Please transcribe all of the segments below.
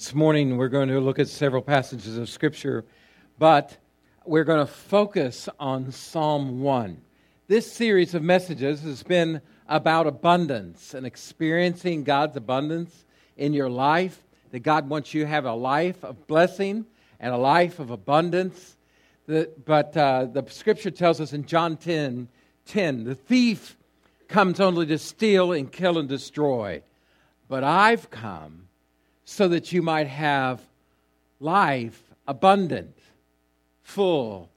This morning we're going to look at several passages of Scripture, but we're going to focus on Psalm 1. This series of messages has been about abundance and experiencing God's abundance in your life, that God wants you to have a life of blessing and a life of abundance. But uh, the Scripture tells us in John 10 10, the thief comes only to steal and kill and destroy. But I've come so that you might have life abundant, full,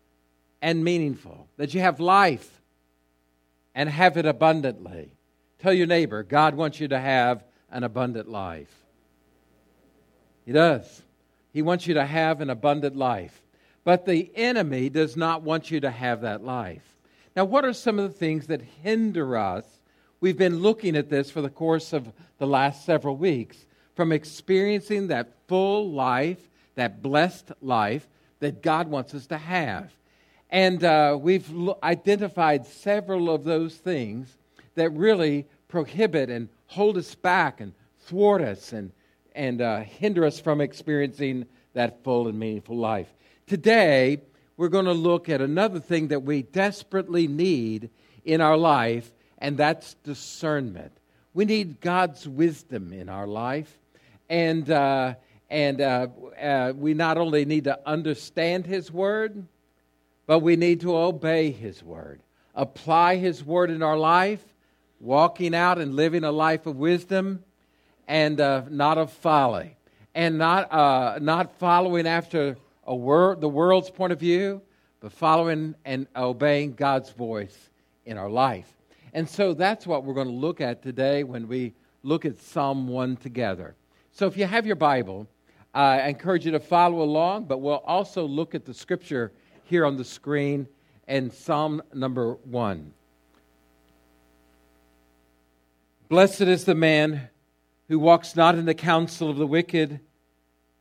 and meaningful. That you have life and have it abundantly. Tell your neighbor, God wants you to have an abundant life. He does. He wants you to have an abundant life. But the enemy does not want you to have that life. Now, what are some of the things that hinder us? We've been looking at this for the course of the last several weeks from experiencing that full life, that blessed life that God wants us to have. And uh, we've identified several of those things that really prohibit and hold us back and thwart us and, and uh, hinder us from experiencing that full and meaningful life. Today, we're going to look at another thing that we desperately need in our life, and that's discernment. We need God's wisdom in our life and uh, and uh, uh, we not only need to understand His Word, but we need to obey His Word, apply His Word in our life, walking out and living a life of wisdom, and uh, not of folly, and not uh, not following after a word, the world's point of view, but following and obeying God's voice in our life. And so that's what we're going to look at today when we look at Psalm 1 together. So if you have your Bible, uh, I encourage you to follow along, but we'll also look at the scripture here on the screen in Psalm number one. Blessed is the man who walks not in the counsel of the wicked,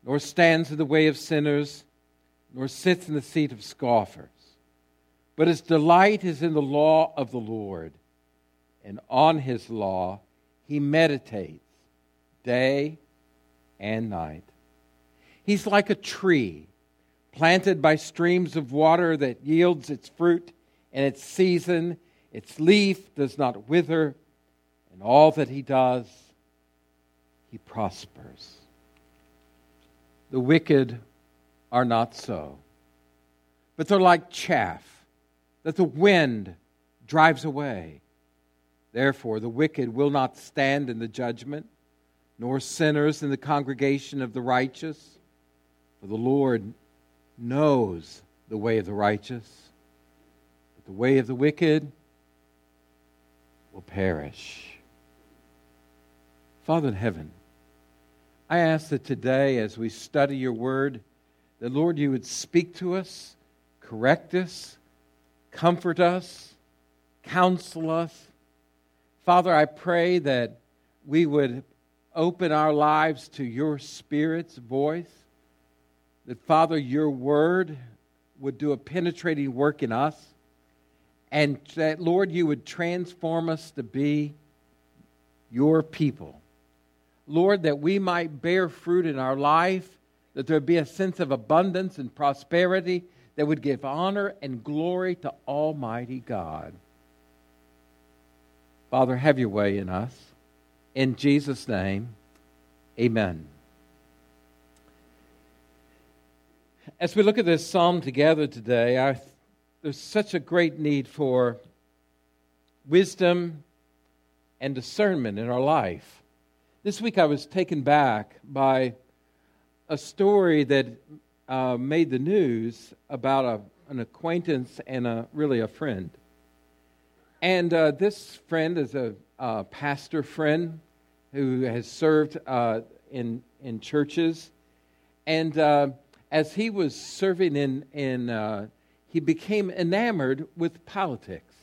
nor stands in the way of sinners, nor sits in the seat of scoffers. But his delight is in the law of the Lord, and on his law he meditates day and night. He's like a tree planted by streams of water that yields its fruit in its season. Its leaf does not wither, and all that he does, he prospers. The wicked are not so, but they're like chaff that the wind drives away. Therefore, the wicked will not stand in the judgment nor sinners in the congregation of the righteous. For the Lord knows the way of the righteous, but the way of the wicked will perish. Father in heaven, I ask that today, as we study your word, that Lord, you would speak to us, correct us, comfort us, counsel us. Father, I pray that we would open our lives to your Spirit's voice. That, Father, your word would do a penetrating work in us. And that, Lord, you would transform us to be your people. Lord, that we might bear fruit in our life, that there would be a sense of abundance and prosperity that would give honor and glory to Almighty God. Father, have your way in us. In Jesus' name, amen. As we look at this psalm together today, I, there's such a great need for wisdom and discernment in our life. This week I was taken back by a story that uh, made the news about a, an acquaintance and a, really a friend. And uh, this friend is a uh, pastor friend who has served uh, in, in churches. And uh, as he was serving in, in uh, he became enamored with politics.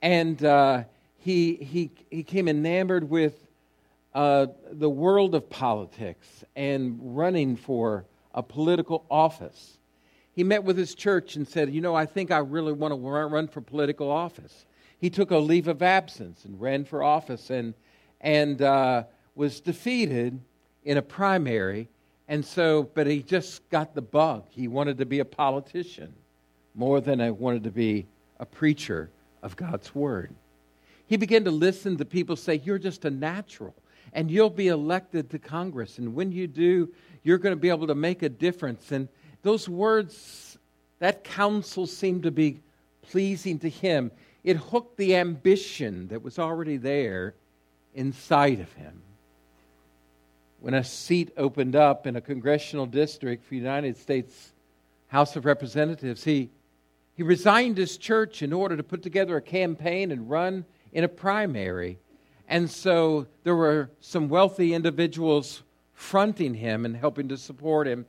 And uh, he, he, he became enamored with uh, the world of politics and running for a political office. He met with his church and said, You know, I think I really want to run for political office he took a leave of absence and ran for office and, and uh, was defeated in a primary. And so, but he just got the bug. He wanted to be a politician more than I wanted to be a preacher of God's word. He began to listen to people say, You're just a natural, and you'll be elected to Congress. And when you do, you're going to be able to make a difference. And those words, that counsel seemed to be pleasing to him. It hooked the ambition that was already there inside of him. When a seat opened up in a congressional district for the United States House of Representatives, he, he resigned his church in order to put together a campaign and run in a primary. And so there were some wealthy individuals fronting him and helping to support him.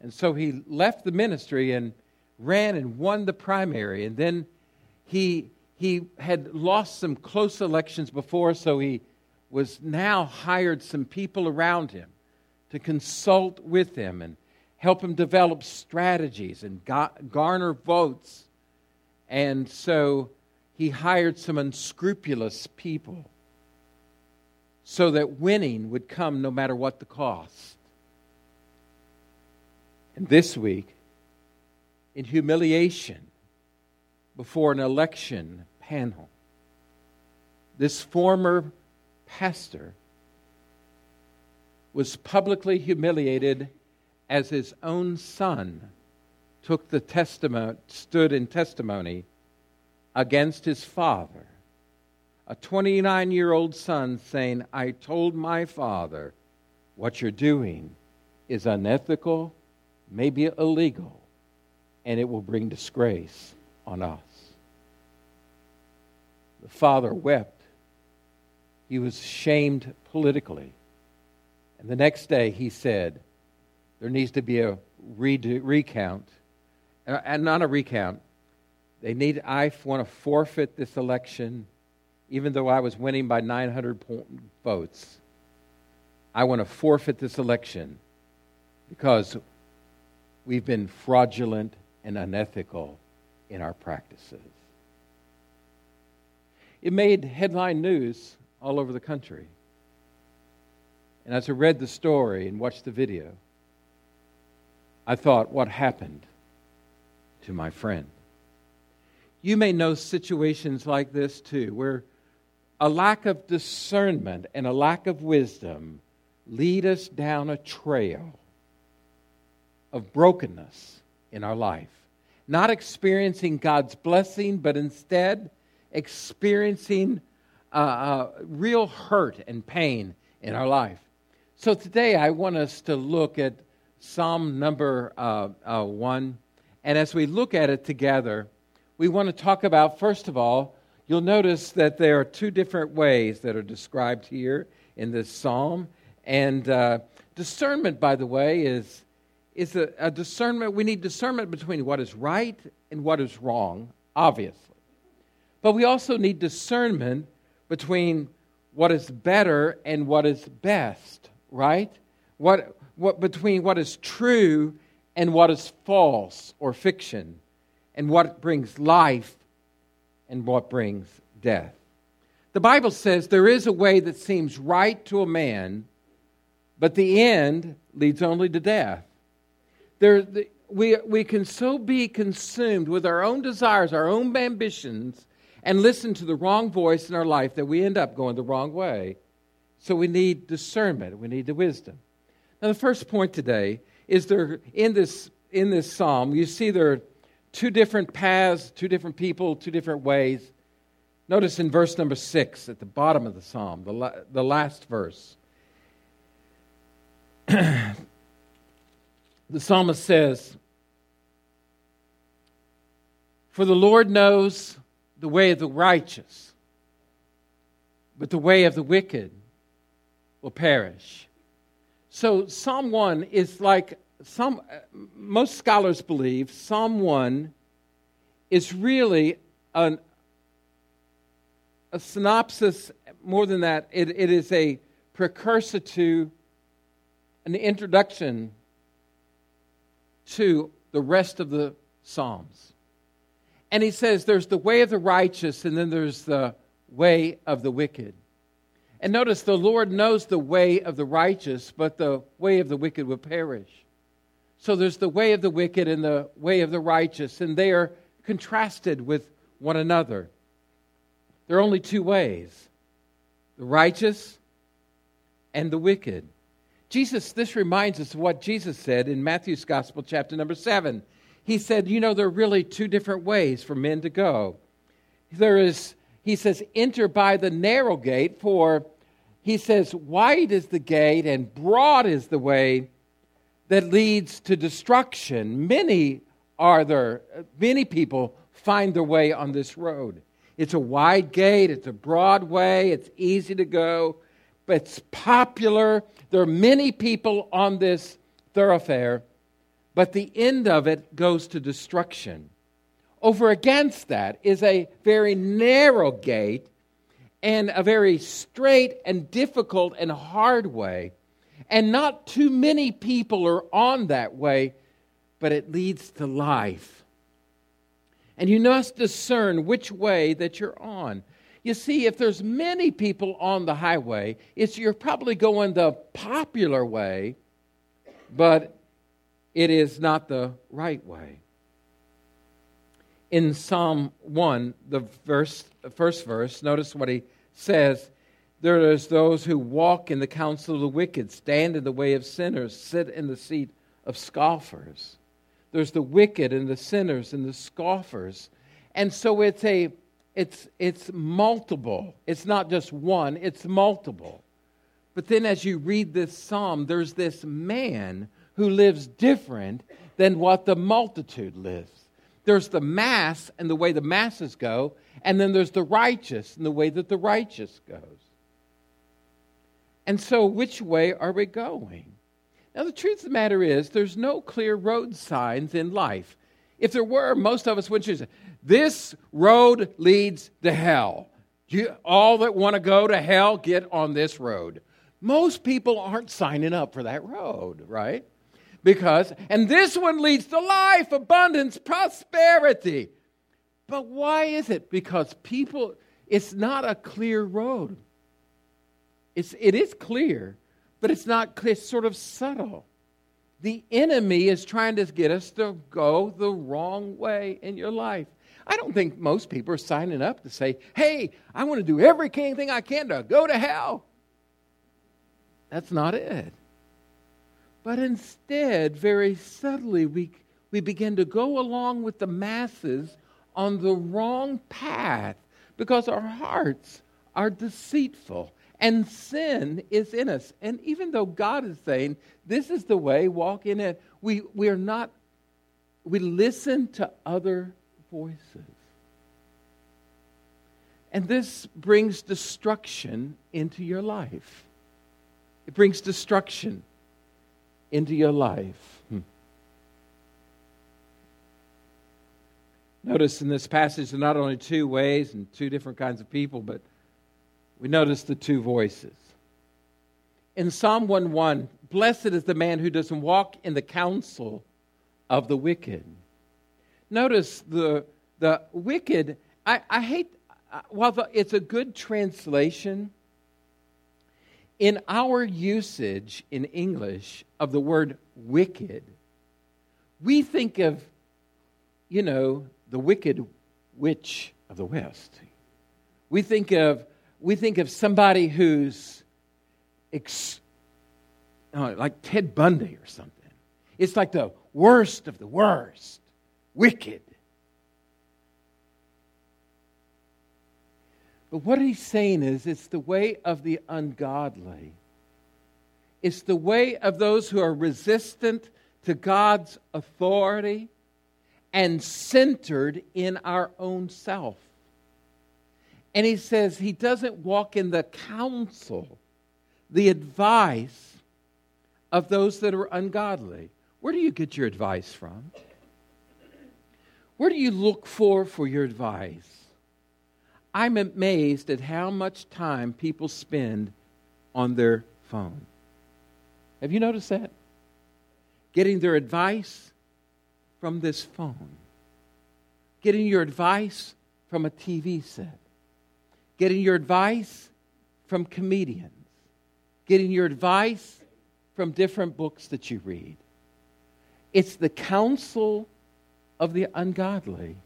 And so he left the ministry and ran and won the primary. And then he, he had lost some close elections before, so he was now hired some people around him to consult with him and help him develop strategies and garner votes. And so he hired some unscrupulous people so that winning would come no matter what the cost. And this week, in humiliation before an election panel, this former pastor was publicly humiliated as his own son took the testimony stood in testimony against his father. A 29 year old son saying, I told my father what you're doing is unethical, maybe illegal, and it will bring disgrace on us. The father wept. He was shamed politically. And the next day he said, There needs to be a recount, and not a recount. They need, I want to forfeit this election even though I was winning by 900 votes, I want to forfeit this election because we've been fraudulent and unethical in our practices. It made headline news all over the country. And as I read the story and watched the video, I thought, what happened to my friend? You may know situations like this too, where a lack of discernment and a lack of wisdom lead us down a trail of brokenness in our life. Not experiencing God's blessing, but instead experiencing uh, uh, real hurt and pain in our life. So today I want us to look at Psalm number uh, uh one. And as we look at it together, we want to talk about, first of all, You'll notice that there are two different ways that are described here in this psalm. And uh, discernment, by the way, is, is a, a discernment. We need discernment between what is right and what is wrong, obviously. But we also need discernment between what is better and what is best, right? What, what, between what is true and what is false or fiction, and what brings life and what brings death. The Bible says there is a way that seems right to a man, but the end leads only to death. There, we, we can so be consumed with our own desires, our own ambitions, and listen to the wrong voice in our life that we end up going the wrong way. So we need discernment, we need the wisdom. Now, the first point today is there in this, in this psalm, you see there are two different paths, two different people, two different ways. Notice in verse number six at the bottom of the psalm, the, la- the last verse. the psalmist says, For the Lord knows the way of the righteous, but the way of the wicked will perish. So, Psalm 1 is like some, most scholars believe Psalm 1 is really an, a synopsis, more than that, it, it is a precursor to an introduction to the rest of the Psalms. And he says there's the way of the righteous, and then there's the way of the wicked. And notice the Lord knows the way of the righteous, but the way of the wicked will perish. So there's the way of the wicked and the way of the righteous, and they are contrasted with one another. There are only two ways the righteous and the wicked. Jesus, this reminds us of what Jesus said in Matthew's Gospel, chapter number seven. He said, You know, there are really two different ways for men to go. There is, he says, enter by the narrow gate, for he says, wide is the gate and broad is the way that leads to destruction. Many are there, many people find their way on this road. It's a wide gate, it's a broad way, it's easy to go, it's popular. There are many people on this thoroughfare, but the end of it goes to destruction. Over against that is a very narrow gate and a very straight and difficult and hard way. And not too many people are on that way, but it leads to life. And you must discern which way that you're on. You see, if there's many people on the highway, it's you're probably going the popular way, but it is not the right way in Psalm 1, the verse, first verse, notice what he says. There is those who walk in the counsel of the wicked, stand in the way of sinners, sit in the seat of scoffers. There's the wicked and the sinners and the scoffers. And so it's a it's it's multiple. It's not just one, it's multiple. But then as you read this psalm, there's this man who lives different than what the multitude lives. There's the mass and the way the masses go, and then there's the righteous and the way that the righteous goes. And so, which way are we going? Now, the truth of the matter is, there's no clear road signs in life. If there were, most of us wouldn't choose this road leads to hell. You, all that want to go to hell, get on this road. Most people aren't signing up for that road, right? because, and this one leads to life, abundance, prosperity. But why is it? Because people, it's not a clear road. It's, it is clear, but it's not it's sort of subtle. The enemy is trying to get us to go the wrong way in your life. I don't think most people are signing up to say, hey, I want to do everything I can to go to hell. That's not it. But instead, very subtly, we, we begin to go along with the masses on the wrong path because our hearts are deceitful and sin is in us. And even though God is saying, this is the way, walk in it, we, we are not, we listen to other voices. And this brings destruction into your life. It brings destruction into your life. Hmm. Notice in this passage, there are not only two ways and two different kinds of people, but we notice the two voices. In Psalm 1 1, blessed is the man who doesn't walk in the counsel of the wicked. Notice the, the wicked, I, I hate, uh, while the, it's a good translation, in our usage in English of the word wicked, we think of, you know, the wicked witch of the West. We think of, we think of somebody who's ex, oh, like Ted Bundy or something. It's like the worst of the worst, wicked. But what he's saying is it's the way of the ungodly. It's the way of those who are resistant to God's authority and centered in our own self. And he says he doesn't walk in the counsel, the advice of those that are ungodly. Where do you get your advice from? Where do you look for for your advice? I'm amazed at how much time people spend on their phone. Have you noticed that? Getting their advice from this phone, getting your advice from a TV set, getting your advice from comedians, getting your advice from different books that you read. It's the counsel of the ungodly.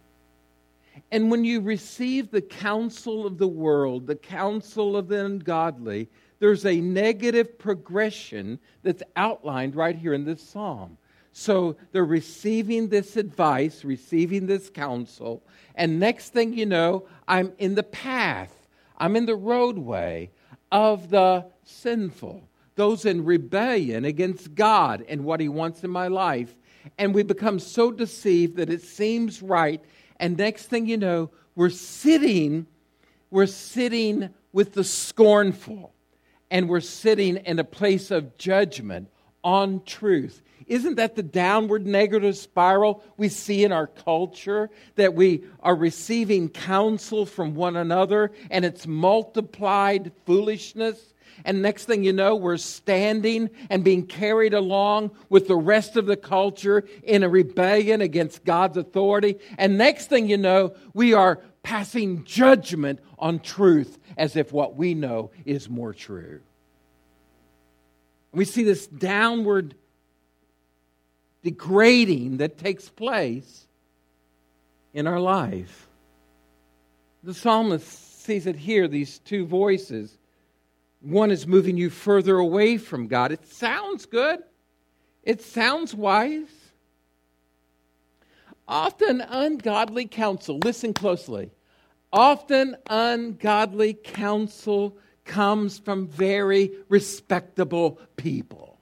And when you receive the counsel of the world, the counsel of the ungodly, there's a negative progression that's outlined right here in this psalm. So they're receiving this advice, receiving this counsel, and next thing you know, I'm in the path, I'm in the roadway of the sinful, those in rebellion against God and what He wants in my life. And we become so deceived that it seems right. And next thing you know, we're sitting, we're sitting with the scornful and we're sitting in a place of judgment on truth. Isn't that the downward negative spiral we see in our culture? That we are receiving counsel from one another and it's multiplied foolishness? And next thing you know, we're standing and being carried along with the rest of the culture in a rebellion against God's authority. And next thing you know, we are passing judgment on truth as if what we know is more true. We see this downward degrading that takes place in our life. The psalmist sees it here, these two voices. One is moving you further away from God. It sounds good, it sounds wise. Often ungodly counsel, listen closely. Often ungodly counsel comes from very respectable people.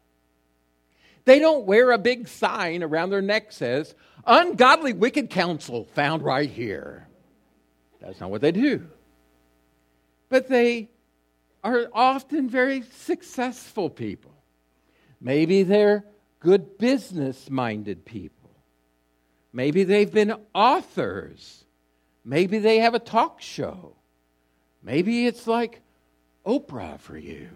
They don't wear a big sign around their neck says, ungodly wicked counsel found right here. That's not what they do. But they are often very successful people. Maybe they're good business minded people. Maybe they've been authors. Maybe they have a talk show. Maybe it's like Oprah for you.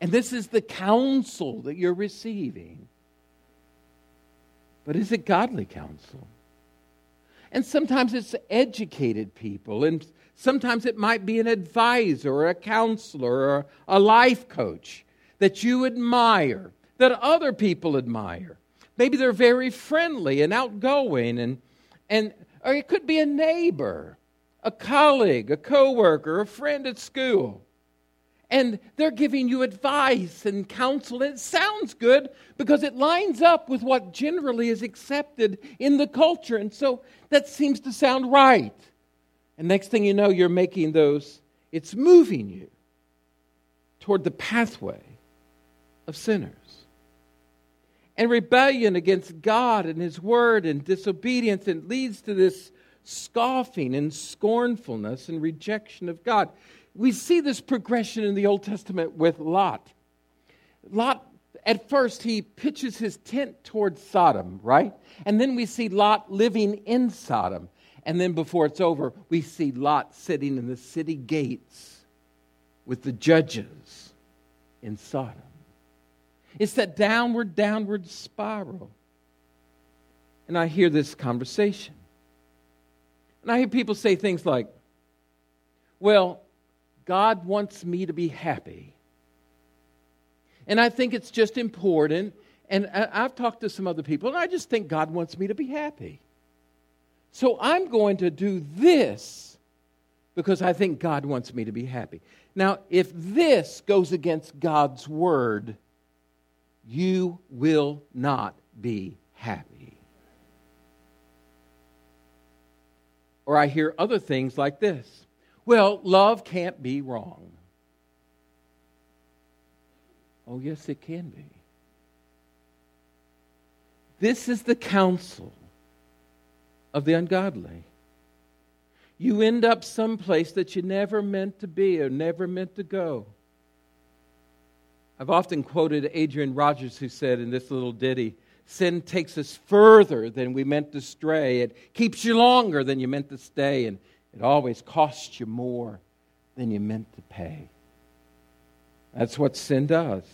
And this is the counsel that you're receiving. But is it godly counsel? And sometimes it's educated people, and sometimes it might be an advisor or a counselor or a life coach that you admire, that other people admire. Maybe they're very friendly and outgoing, and, and or it could be a neighbor a colleague, a coworker, a friend at school. And they're giving you advice and counsel. It sounds good because it lines up with what generally is accepted in the culture. And so that seems to sound right. And next thing you know, you're making those, it's moving you toward the pathway of sinners. And rebellion against God and His Word and disobedience, it leads to this scoffing and scornfulness and rejection of God. We see this progression in the Old Testament with Lot. Lot, at first, he pitches his tent towards Sodom, right? And then we see Lot living in Sodom. And then before it's over, we see Lot sitting in the city gates with the judges in Sodom. It's that downward, downward spiral. And I hear this conversation. And I hear people say things like, well, God wants me to be happy. And I think it's just important. And I've talked to some other people, and I just think God wants me to be happy. So I'm going to do this because I think God wants me to be happy. Now, if this goes against God's word, you will not be happy. Or I hear other things like this Well, love can't be wrong. Oh, yes, it can be. This is the counsel of the ungodly. You end up someplace that you never meant to be or never meant to go. I've often quoted Adrian Rogers, who said in this little ditty sin takes us further than we meant to stray. It keeps you longer than you meant to stay, and it always costs you more than you meant to pay. That's what sin does.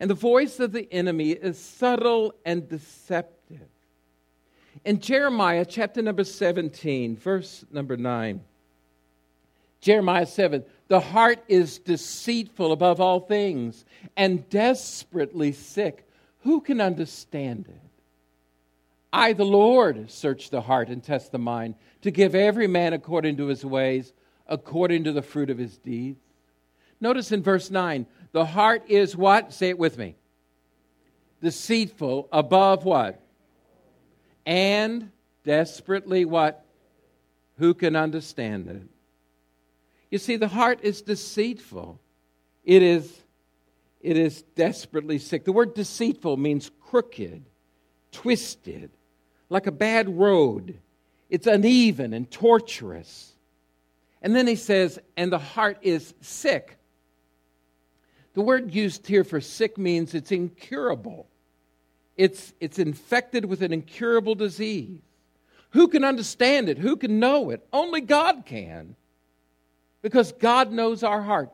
And the voice of the enemy is subtle and deceptive. In Jeremiah chapter number 17, verse number 9, Jeremiah 7, The heart is deceitful above all things and desperately sick. Who can understand it? I, the Lord, search the heart and test the mind to give every man according to his ways, according to the fruit of his deeds. Notice in verse 9, the heart is what? Say it with me. Deceitful above what? And desperately what? Who can understand it? You see, the heart is deceitful. It is, it is desperately sick. The word deceitful means crooked, twisted, like a bad road. It's uneven and torturous. And then he says, and the heart is sick. The word used here for sick means it's incurable. It's, it's infected with an incurable disease. Who can understand it? Who can know it? Only God can. Because God knows our heart.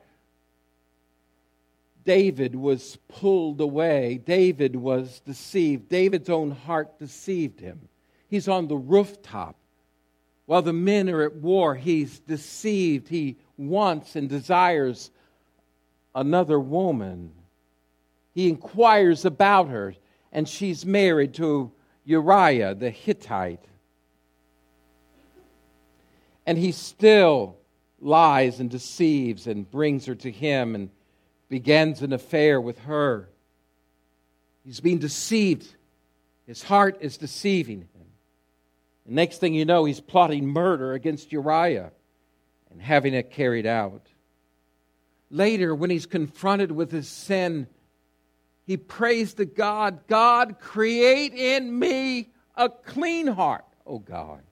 David was pulled away. David was deceived. David's own heart deceived him. He's on the rooftop. While the men are at war, he's deceived. He wants and desires another woman. He inquires about her, and she's married to Uriah the Hittite. And he still lies and deceives and brings her to him and begins an affair with her. He's being deceived. His heart is deceiving him. And next thing you know, he's plotting murder against Uriah and having it carried out. Later, when he's confronted with his sin, he prays to God God, create in me a clean heart, oh God.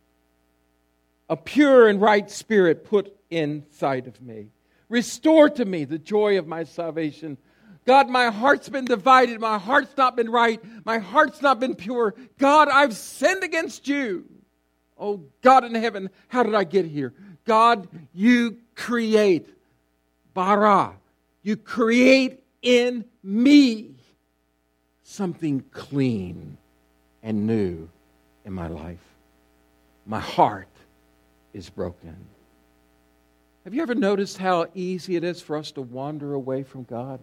A pure and right spirit put inside of me. Restore to me the joy of my salvation. God, my heart's been divided. My heart's not been right. My heart's not been pure. God, I've sinned against you. Oh, God in heaven, how did I get here? God, you create bara. You create in me something clean and new in my life. My heart is broken. Have you ever noticed how easy it is for us to wander away from God?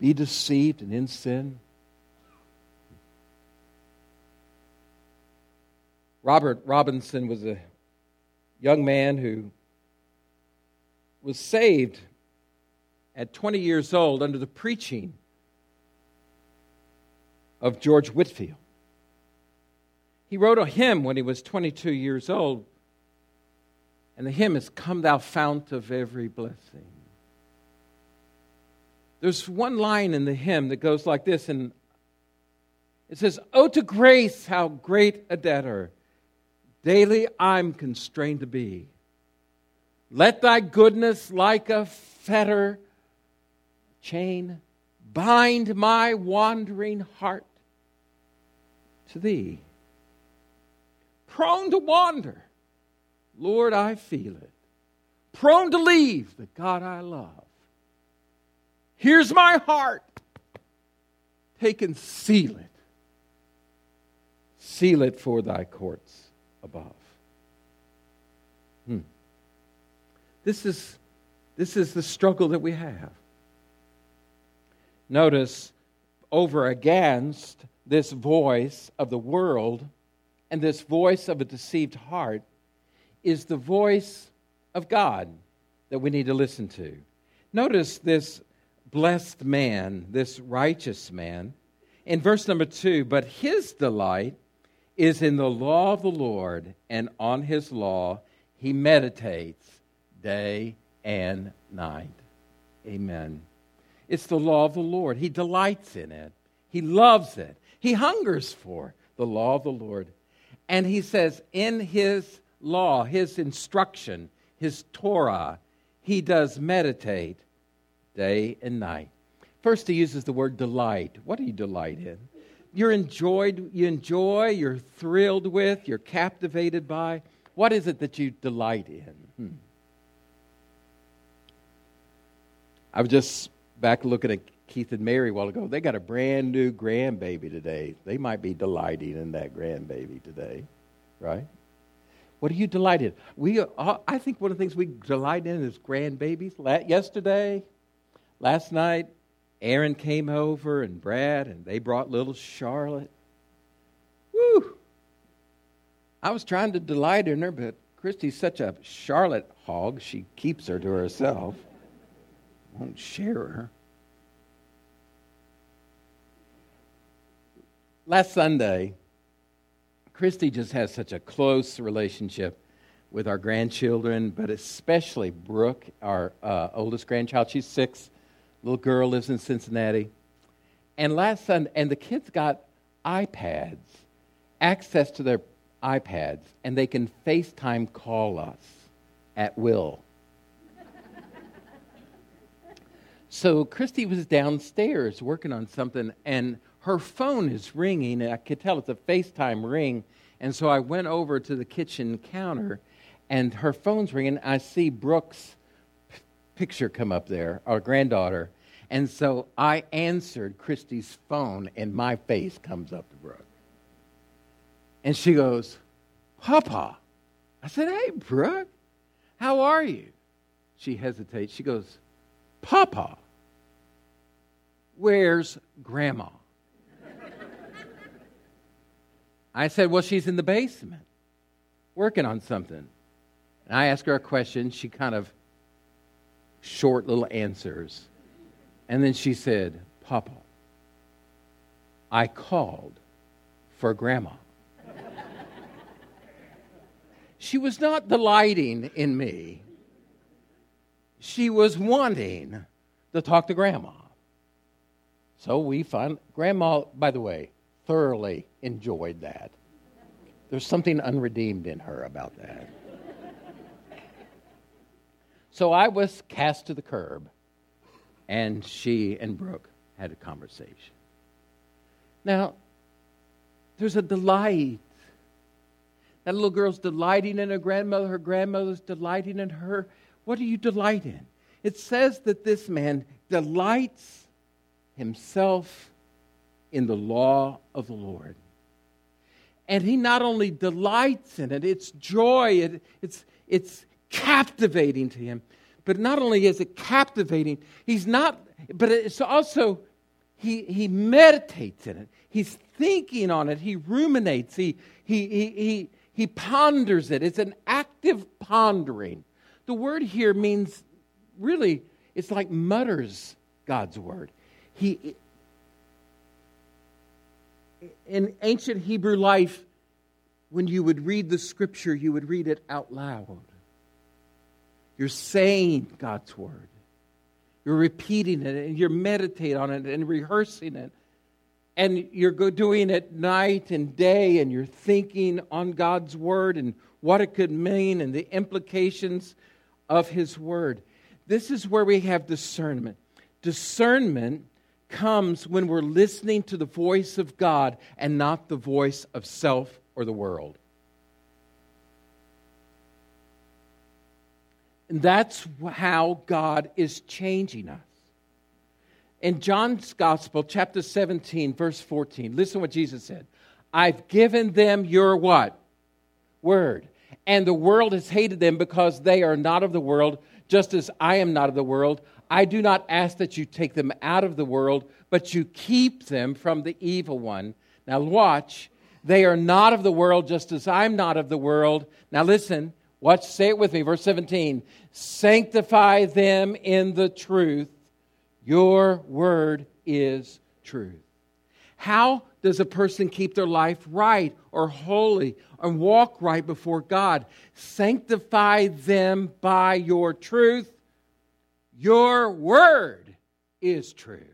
Be deceived and in sin? Robert Robinson was a young man who was saved at 20 years old under the preaching of George Whitefield. He wrote a hymn when he was 22 years old, and the hymn is Come Thou Fount of Every Blessing. There's one line in the hymn that goes like this, and it says, Oh, to grace, how great a debtor daily I'm constrained to be. Let thy goodness like a fetter chain bind my wandering heart to thee. Prone to wander, Lord, I feel it. Prone to leave the God I love. Here's my heart. Take and seal it. Seal it for thy courts above. Hmm. This is, this is the struggle that we have. Notice, over against this voice of the world and this voice of a deceived heart is the voice of God that we need to listen to. Notice this blessed man, this righteous man. In verse number two, but his delight is in the law of the Lord, and on his law he meditates day and night. Amen. It's the law of the Lord. He delights in it, he loves it, he hungers for the law of the Lord. And he says, in his law, his instruction, his Torah, he does meditate day and night. First, he uses the word delight. What do you delight in? You're enjoyed, you enjoy, you're thrilled with, you're captivated by. What is it that you delight in? Hmm. I was just back looking at Keith and Mary a while ago. They got a brand new grandbaby today. They might be delighting in that grandbaby today, right? What are you delighted? We, uh, I think one of the things we delight in is grandbabies. Yesterday, last night, Aaron came over and Brad, and they brought little Charlotte. Woo! I was trying to delight in her, but Christy's such a Charlotte hog, she keeps her to herself, won't share her. Last Sunday, Christy just has such a close relationship with our grandchildren, but especially Brooke, our uh, oldest grandchild. She's six. Little girl lives in Cincinnati. And last Sunday, and the kids got iPads, access to their iPads, and they can FaceTime call us at will. so Christy was downstairs working on something, and her phone is ringing, and I could tell it's a FaceTime ring. And so I went over to the kitchen counter, and her phone's ringing. I see Brooke's p- picture come up there, our granddaughter. And so I answered Christy's phone, and my face comes up to Brooke. And she goes, Papa. I said, Hey, Brooke, how are you? She hesitates. She goes, Papa, where's Grandma? I said, Well, she's in the basement working on something. And I asked her a question. She kind of short little answers. And then she said, Papa, I called for Grandma. she was not delighting in me, she was wanting to talk to Grandma. So we find Grandma, by the way, thoroughly enjoyed that. There's something unredeemed in her about that. so I was cast to the curb, and she and Brooke had a conversation. Now, there's a delight. That little girl's delighting in her grandmother, her grandmother's delighting in her. What do you delight in? It says that this man delights himself in the law of the Lord. And he not only delights in it, it's joy, it, it's, it's captivating to him. But not only is it captivating, he's not, but it's also, he, he meditates in it. He's thinking on it. He ruminates. He, he, he, he, he ponders it. It's an active pondering. The word here means really, it's like mutters God's word. He, in ancient Hebrew life, when you would read the scripture, you would read it out loud. You're saying God's word. You're repeating it and you're meditating on it and rehearsing it. And you're doing it night and day and you're thinking on God's word and what it could mean and the implications of His word. This is where we have discernment. Discernment comes when we're listening to the voice of God and not the voice of self or the world. And that's how God is changing us. In John's Gospel, chapter 17, verse 14, listen what Jesus said. I've given them your what? Word. And the world has hated them because they are not of the world, just as I am not of the world. I do not ask that you take them out of the world, but you keep them from the evil one. Now, watch. They are not of the world, just as I'm not of the world. Now, listen. Watch. Say it with me. Verse 17. Sanctify them in the truth. Your word is truth. How does a person keep their life right or holy and walk right before God? Sanctify them by your truth. Your word is true.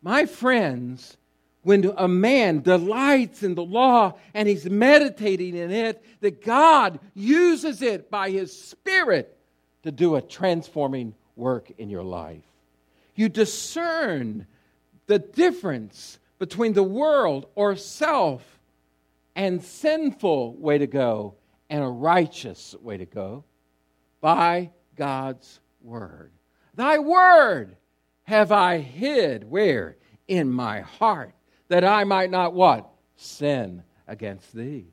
My friends, when a man delights in the law and he's meditating in it, that God uses it by his Spirit to do a transforming work in your life. You discern the difference between the world or self and sinful way to go and a righteous way to go by God's word. Thy word have I hid where? In my heart, that I might not what? Sin against thee.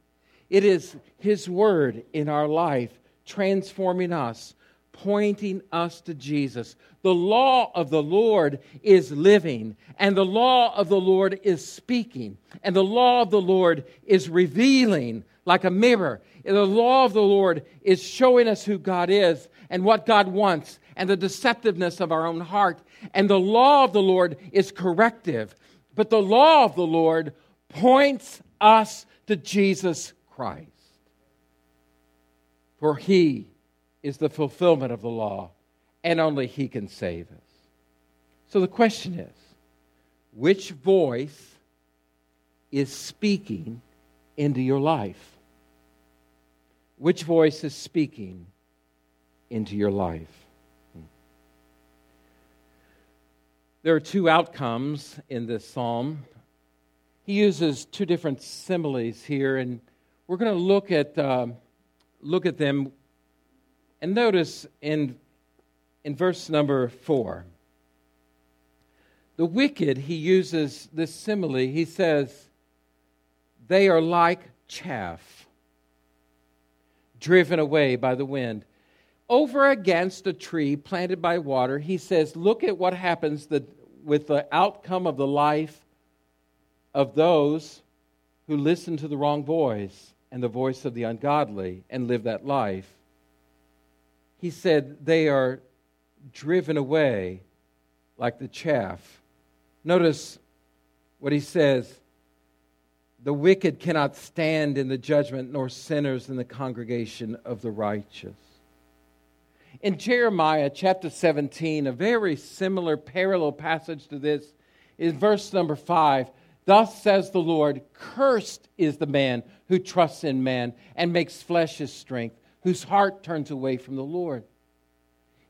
It is His Word in our life transforming us, pointing us to Jesus. The law of the Lord is living, and the law of the Lord is speaking, and the law of the Lord is revealing like a mirror. The law of the Lord is showing us who God is and what God wants and the deceptiveness of our own heart. And the law of the Lord is corrective. But the law of the Lord points us to Jesus Christ. For he is the fulfillment of the law, and only he can save us. So the question is which voice is speaking into your life? Which voice is speaking into your life? There are two outcomes in this psalm. He uses two different similes here, and we're going to look at, uh, look at them. And notice in, in verse number four, the wicked, he uses this simile. He says, They are like chaff driven away by the wind. Over against a tree planted by water, he says, Look at what happens with the outcome of the life of those who listen to the wrong voice and the voice of the ungodly and live that life. He said, They are driven away like the chaff. Notice what he says the wicked cannot stand in the judgment, nor sinners in the congregation of the righteous. In Jeremiah chapter 17, a very similar parallel passage to this is verse number 5. Thus says the Lord, Cursed is the man who trusts in man and makes flesh his strength, whose heart turns away from the Lord.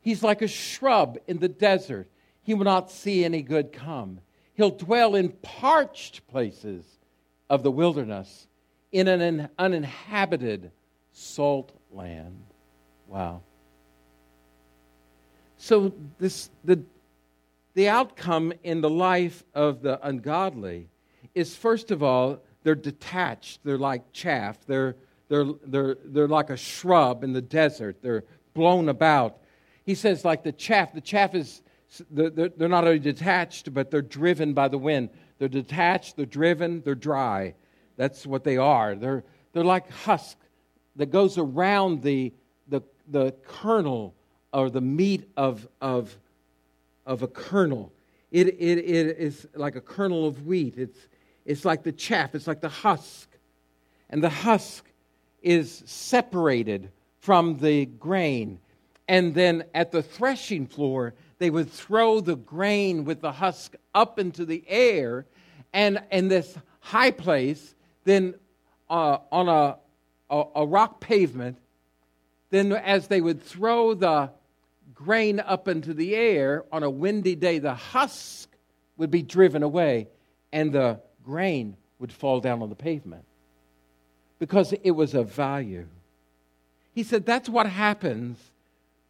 He's like a shrub in the desert. He will not see any good come. He'll dwell in parched places of the wilderness in an uninhabited salt land. Wow. So this the the outcome in the life of the ungodly is first of all they're detached they're like chaff they're they're they're they're like a shrub in the desert they're blown about he says like the chaff the chaff is they're, they're not only detached but they're driven by the wind they're detached, they're driven, they're dry. That's what they are. They're, they're like husk that goes around the, the, the kernel or the meat of, of, of a kernel. It, it, it is like a kernel of wheat. It's, it's like the chaff, it's like the husk. And the husk is separated from the grain. And then at the threshing floor, they would throw the grain with the husk up into the air, and in this high place, then uh, on a, a, a rock pavement, then as they would throw the grain up into the air on a windy day, the husk would be driven away and the grain would fall down on the pavement because it was of value. He said that's what happens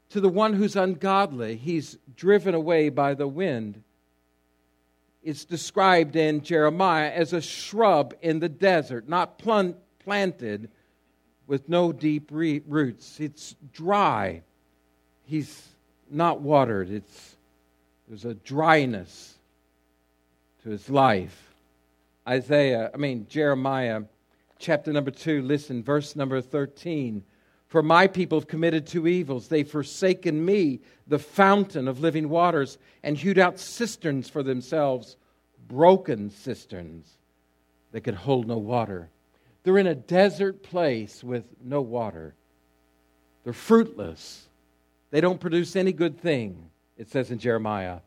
to the one who's ungodly, he's driven away by the wind. It's described in Jeremiah as a shrub in the desert, not planted with no deep re- roots. It's dry. He's not watered. It's, there's a dryness to his life. Isaiah, I mean, Jeremiah chapter number 2, listen, verse number 13. For my people have committed two evils. They've forsaken me, the fountain of living waters, and hewed out cisterns for themselves, broken cisterns that could hold no water. They're in a desert place with no water. They're fruitless. They don't produce any good thing, it says in Jeremiah.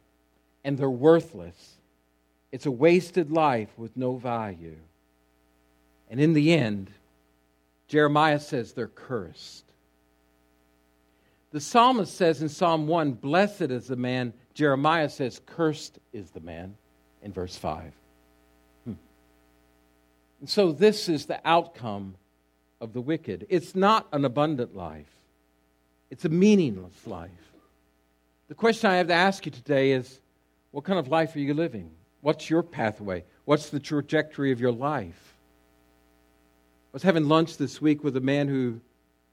And they're worthless. It's a wasted life with no value. And in the end, Jeremiah says they're cursed. The psalmist says in Psalm 1, Blessed is the man. Jeremiah says, Cursed is the man in verse 5. Hmm. And so this is the outcome of the wicked. It's not an abundant life, it's a meaningless life. The question I have to ask you today is what kind of life are you living? What's your pathway? What's the trajectory of your life? Was having lunch this week with a man who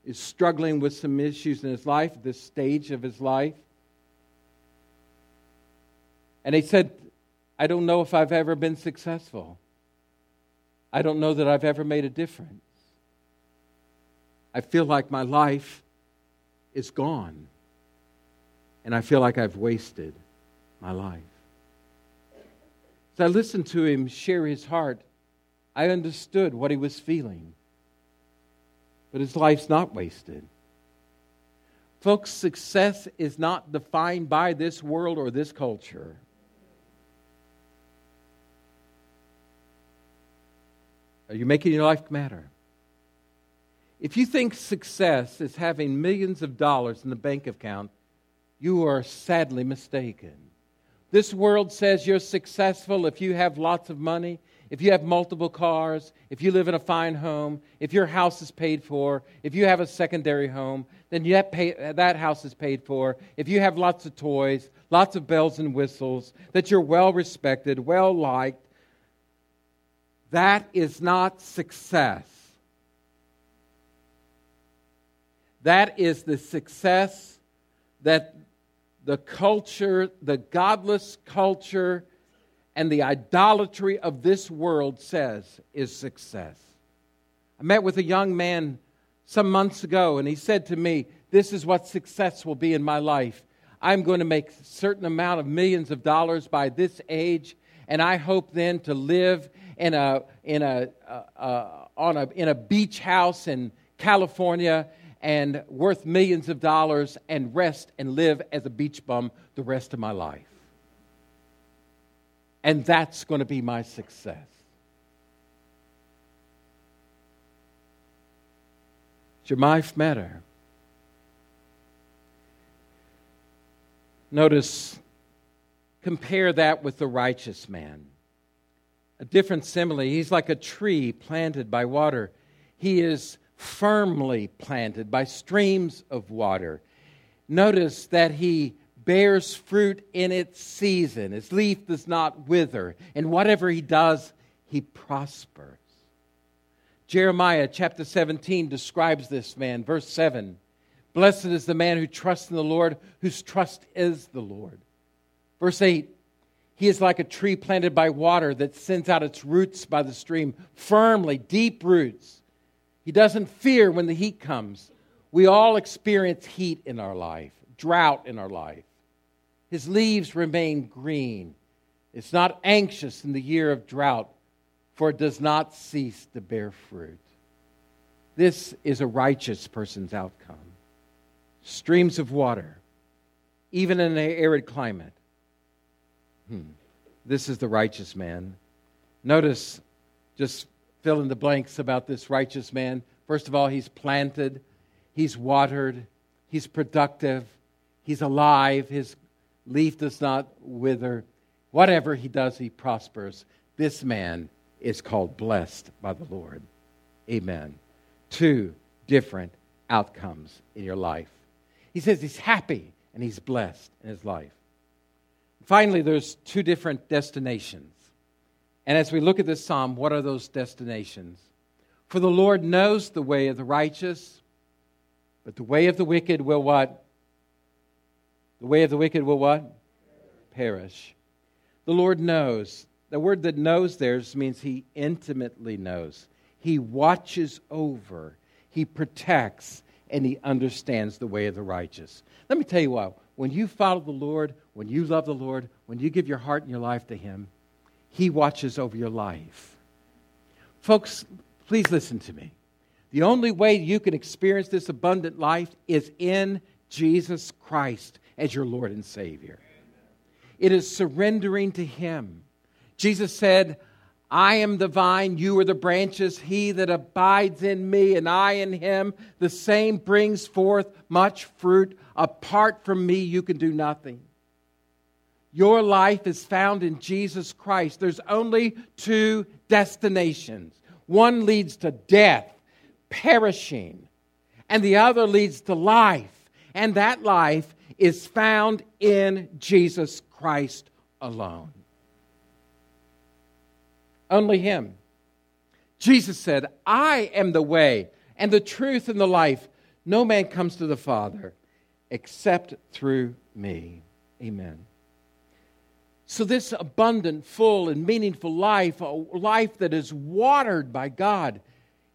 is struggling with some issues in his life, this stage of his life. And he said, I don't know if I've ever been successful. I don't know that I've ever made a difference. I feel like my life is gone. And I feel like I've wasted my life. As I listened to him share his heart, I understood what he was feeling. But his life's not wasted. Folks, success is not defined by this world or this culture. Are you making your life matter? If you think success is having millions of dollars in the bank account, you are sadly mistaken. This world says you're successful if you have lots of money, if you have multiple cars, if you live in a fine home, if your house is paid for, if you have a secondary home, then that, pay, that house is paid for. If you have lots of toys, lots of bells and whistles, that you're well respected, well liked, that is not success. That is the success that the culture, the godless culture, and the idolatry of this world says is success. I met with a young man some months ago, and he said to me, This is what success will be in my life. I'm going to make a certain amount of millions of dollars by this age, and I hope then to live in a, in a, uh, uh, on a, in a beach house in California and worth millions of dollars and rest and live as a beach bum the rest of my life. And that's going to be my success. Your life matter? Notice, compare that with the righteous man. A different simile. He's like a tree planted by water. He is firmly planted by streams of water. Notice that he bears fruit in its season. His leaf does not wither, and whatever he does, he prospers. Jeremiah chapter 17 describes this man. Verse 7 Blessed is the man who trusts in the Lord, whose trust is the Lord. Verse 8 He is like a tree planted by water that sends out its roots by the stream, firmly, deep roots he doesn't fear when the heat comes. We all experience heat in our life, drought in our life. His leaves remain green. It's not anxious in the year of drought, for it does not cease to bear fruit. This is a righteous person's outcome. Streams of water, even in an arid climate. Hmm. This is the righteous man. Notice, just fill in the blanks about this righteous man. First of all, he's planted, he's watered, he's productive, he's alive, his leaf does not wither. Whatever he does, he prospers. This man is called blessed by the Lord. Amen. Two different outcomes in your life. He says he's happy and he's blessed in his life. Finally, there's two different destinations. And as we look at this psalm, what are those destinations? For the Lord knows the way of the righteous, but the way of the wicked will what? The way of the wicked will what? Perish. The Lord knows. The word that knows there means he intimately knows. He watches over, he protects, and he understands the way of the righteous. Let me tell you what, when you follow the Lord, when you love the Lord, when you give your heart and your life to him, he watches over your life. Folks, please listen to me. The only way you can experience this abundant life is in Jesus Christ as your Lord and Savior. It is surrendering to Him. Jesus said, I am the vine, you are the branches. He that abides in me and I in him, the same brings forth much fruit. Apart from me, you can do nothing. Your life is found in Jesus Christ. There's only two destinations one leads to death, perishing, and the other leads to life. And that life is found in Jesus Christ alone. Only Him. Jesus said, I am the way and the truth and the life. No man comes to the Father except through me. Amen. So, this abundant, full, and meaningful life, a life that is watered by God,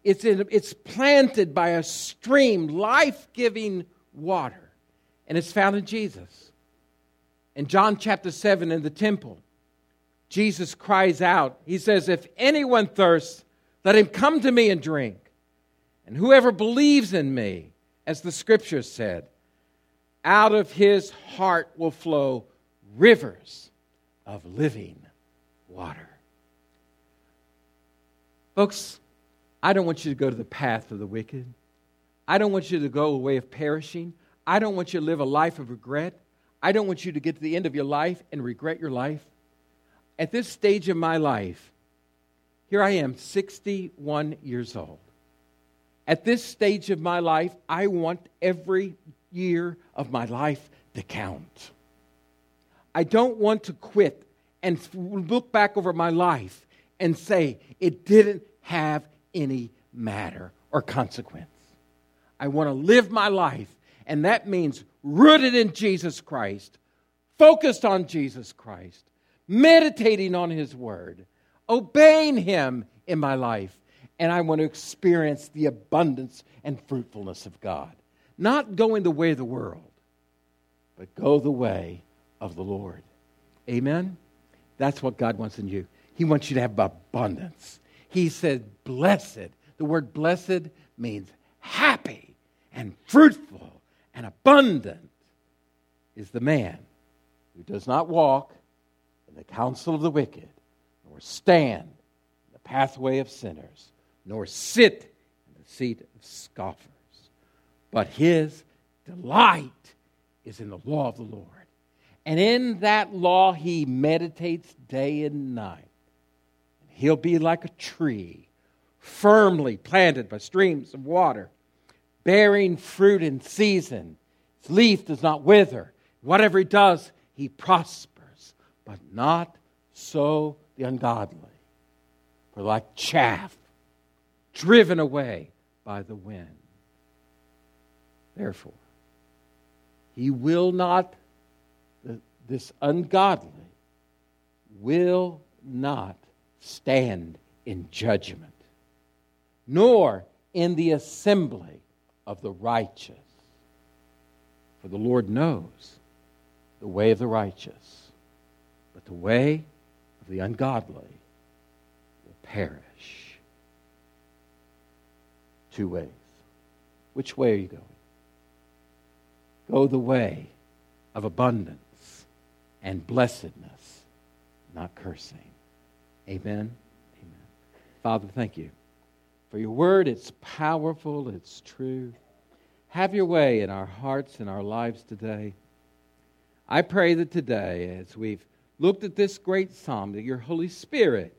it's, in, it's planted by a stream, life giving water, and it's found in Jesus. In John chapter 7 in the temple, Jesus cries out, He says, If anyone thirsts, let him come to me and drink. And whoever believes in me, as the scriptures said, out of his heart will flow rivers of living water. Folks, I don't want you to go to the path of the wicked. I don't want you to go a way of perishing. I don't want you to live a life of regret. I don't want you to get to the end of your life and regret your life. At this stage of my life, here I am, 61 years old. At this stage of my life, I want every year of my life to count. I don't want to quit and look back over my life and say it didn't have any matter or consequence. I want to live my life, and that means rooted in Jesus Christ, focused on Jesus Christ, meditating on His Word, obeying Him in my life, and I want to experience the abundance and fruitfulness of God. Not going the way of the world, but go the way of the Lord. Amen? That's what God wants in you. He wants you to have abundance. He said, blessed. The word blessed means happy and fruitful and abundant is the man who does not walk in the counsel of the wicked, nor stand in the pathway of sinners, nor sit in the seat of scoffers. But his delight is in the law of the Lord. And in that law he meditates day and night. And He'll be like a tree, firmly planted by streams of water, bearing fruit in season. Its leaf does not wither. Whatever he does, he prospers. But not so the ungodly. For like chaff driven away by the wind. Therefore, he will not, this ungodly will not stand in judgment, nor in the assembly of the righteous. For the Lord knows the way of the righteous, but the way of the ungodly will perish. Two ways. Which way are you going? Go the way of abundance and blessedness, not cursing. Amen. Amen. Father, thank you for your word. It's powerful, it's true. Have your way in our hearts and our lives today. I pray that today, as we've looked at this great psalm, that your Holy Spirit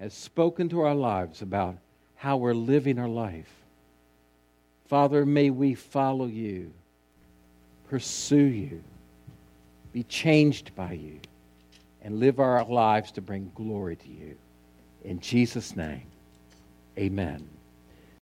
has spoken to our lives about how we're living our life. Father, may we follow you, pursue you, be changed by you and live our lives to bring glory to you. In Jesus' name, amen.